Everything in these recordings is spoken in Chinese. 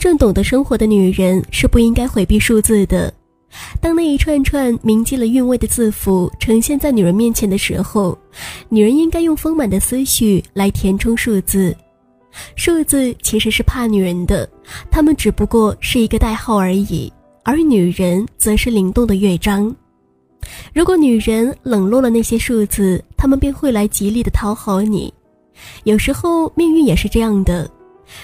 正懂得生活的女人是不应该回避数字的。当那一串串铭记了韵味的字符呈现在女人面前的时候，女人应该用丰满的思绪来填充数字。数字其实是怕女人的，他们只不过是一个代号而已，而女人则是灵动的乐章。如果女人冷落了那些数字，她们便会来极力的讨好你。有时候命运也是这样的，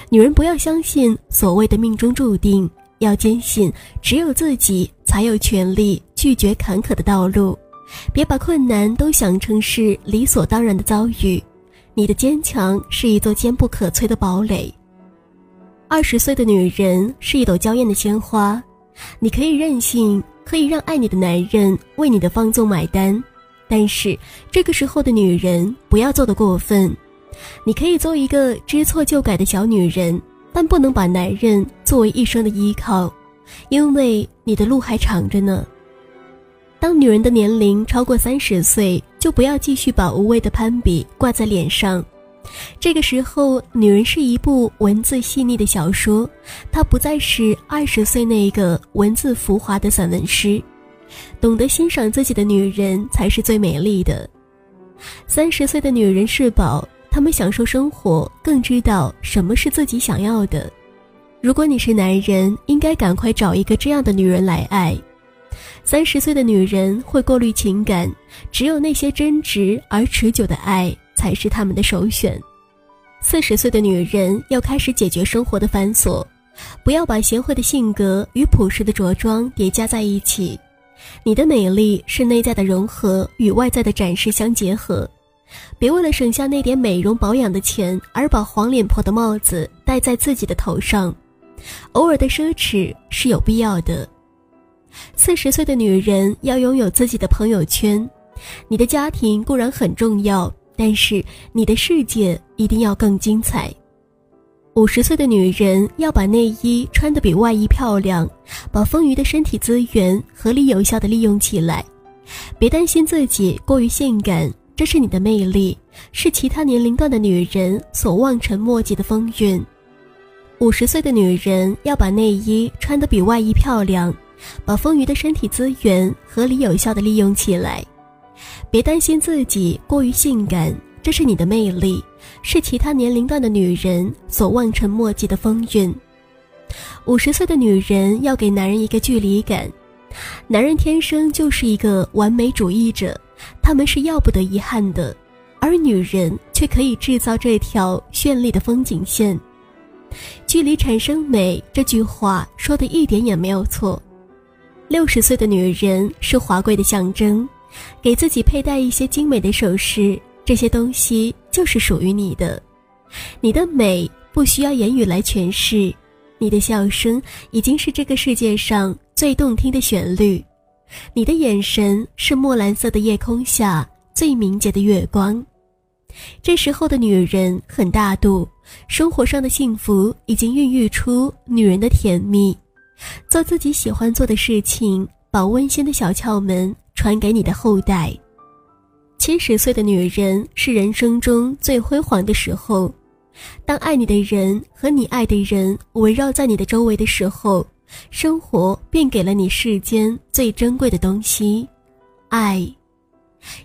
女人不要相信所谓的命中注定。要坚信，只有自己才有权利拒绝坎坷的道路，别把困难都想成是理所当然的遭遇。你的坚强是一座坚不可摧的堡垒。二十岁的女人是一朵娇艳的鲜花，你可以任性，可以让爱你的男人为你的放纵买单，但是这个时候的女人不要做得过分。你可以做一个知错就改的小女人。但不能把男人作为一生的依靠，因为你的路还长着呢。当女人的年龄超过三十岁，就不要继续把无谓的攀比挂在脸上。这个时候，女人是一部文字细腻的小说，她不再是二十岁那个文字浮华的散文诗。懂得欣赏自己的女人才是最美丽的。三十岁的女人是宝。他们享受生活，更知道什么是自己想要的。如果你是男人，应该赶快找一个这样的女人来爱。三十岁的女人会过滤情感，只有那些真挚而持久的爱才是他们的首选。四十岁的女人要开始解决生活的繁琐，不要把贤惠的性格与朴实的着装叠加在一起。你的美丽是内在的融合与外在的展示相结合。别为了省下那点美容保养的钱而把黄脸婆的帽子戴在自己的头上，偶尔的奢侈是有必要的。四十岁的女人要拥有自己的朋友圈，你的家庭固然很重要，但是你的世界一定要更精彩。五十岁的女人要把内衣穿得比外衣漂亮，把丰腴的身体资源合理有效的利用起来，别担心自己过于性感。这是你的魅力，是其他年龄段的女人所望尘莫及的风韵。五十岁的女人要把内衣穿得比外衣漂亮，把丰腴的身体资源合理有效的利用起来。别担心自己过于性感，这是你的魅力，是其他年龄段的女人所望尘莫及的风韵。五十岁的女人要给男人一个距离感，男人天生就是一个完美主义者。他们是要不得遗憾的，而女人却可以制造这条绚丽的风景线。距离产生美，这句话说的一点也没有错。六十岁的女人是华贵的象征，给自己佩戴一些精美的首饰，这些东西就是属于你的。你的美不需要言语来诠释，你的笑声已经是这个世界上最动听的旋律。你的眼神是墨蓝色的夜空下最明洁的月光。这时候的女人很大度，生活上的幸福已经孕育出女人的甜蜜。做自己喜欢做的事情，把温馨的小窍门传给你的后代。七十岁的女人是人生中最辉煌的时候。当爱你的人和你爱的人围绕在你的周围的时候。生活便给了你世间最珍贵的东西，爱。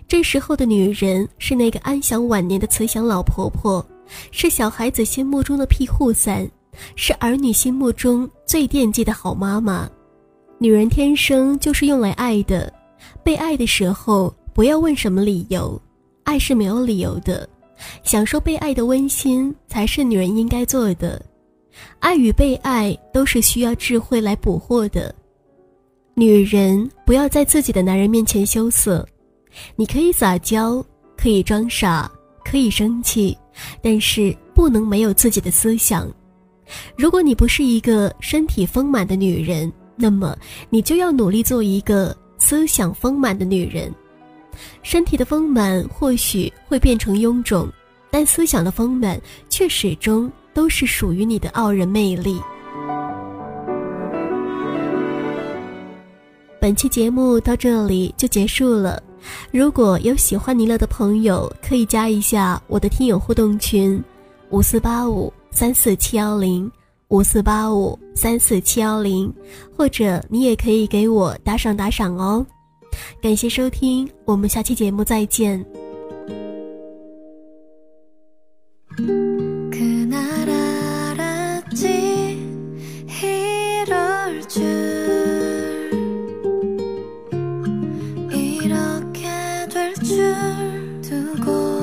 这时候的女人是那个安享晚年的慈祥老婆婆，是小孩子心目中的庇护伞，是儿女心目中最惦记的好妈妈。女人天生就是用来爱的，被爱的时候不要问什么理由，爱是没有理由的，享受被爱的温馨才是女人应该做的。爱与被爱都是需要智慧来捕获的。女人不要在自己的男人面前羞涩，你可以撒娇，可以装傻，可以生气，但是不能没有自己的思想。如果你不是一个身体丰满的女人，那么你就要努力做一个思想丰满的女人。身体的丰满或许会变成臃肿，但思想的丰满却始终。都是属于你的傲人魅力。本期节目到这里就结束了。如果有喜欢尼乐的朋友，可以加一下我的听友互动群：五四八五三四七幺零五四八五三四七幺零，或者你也可以给我打赏打赏哦。感谢收听，我们下期节目再见。如果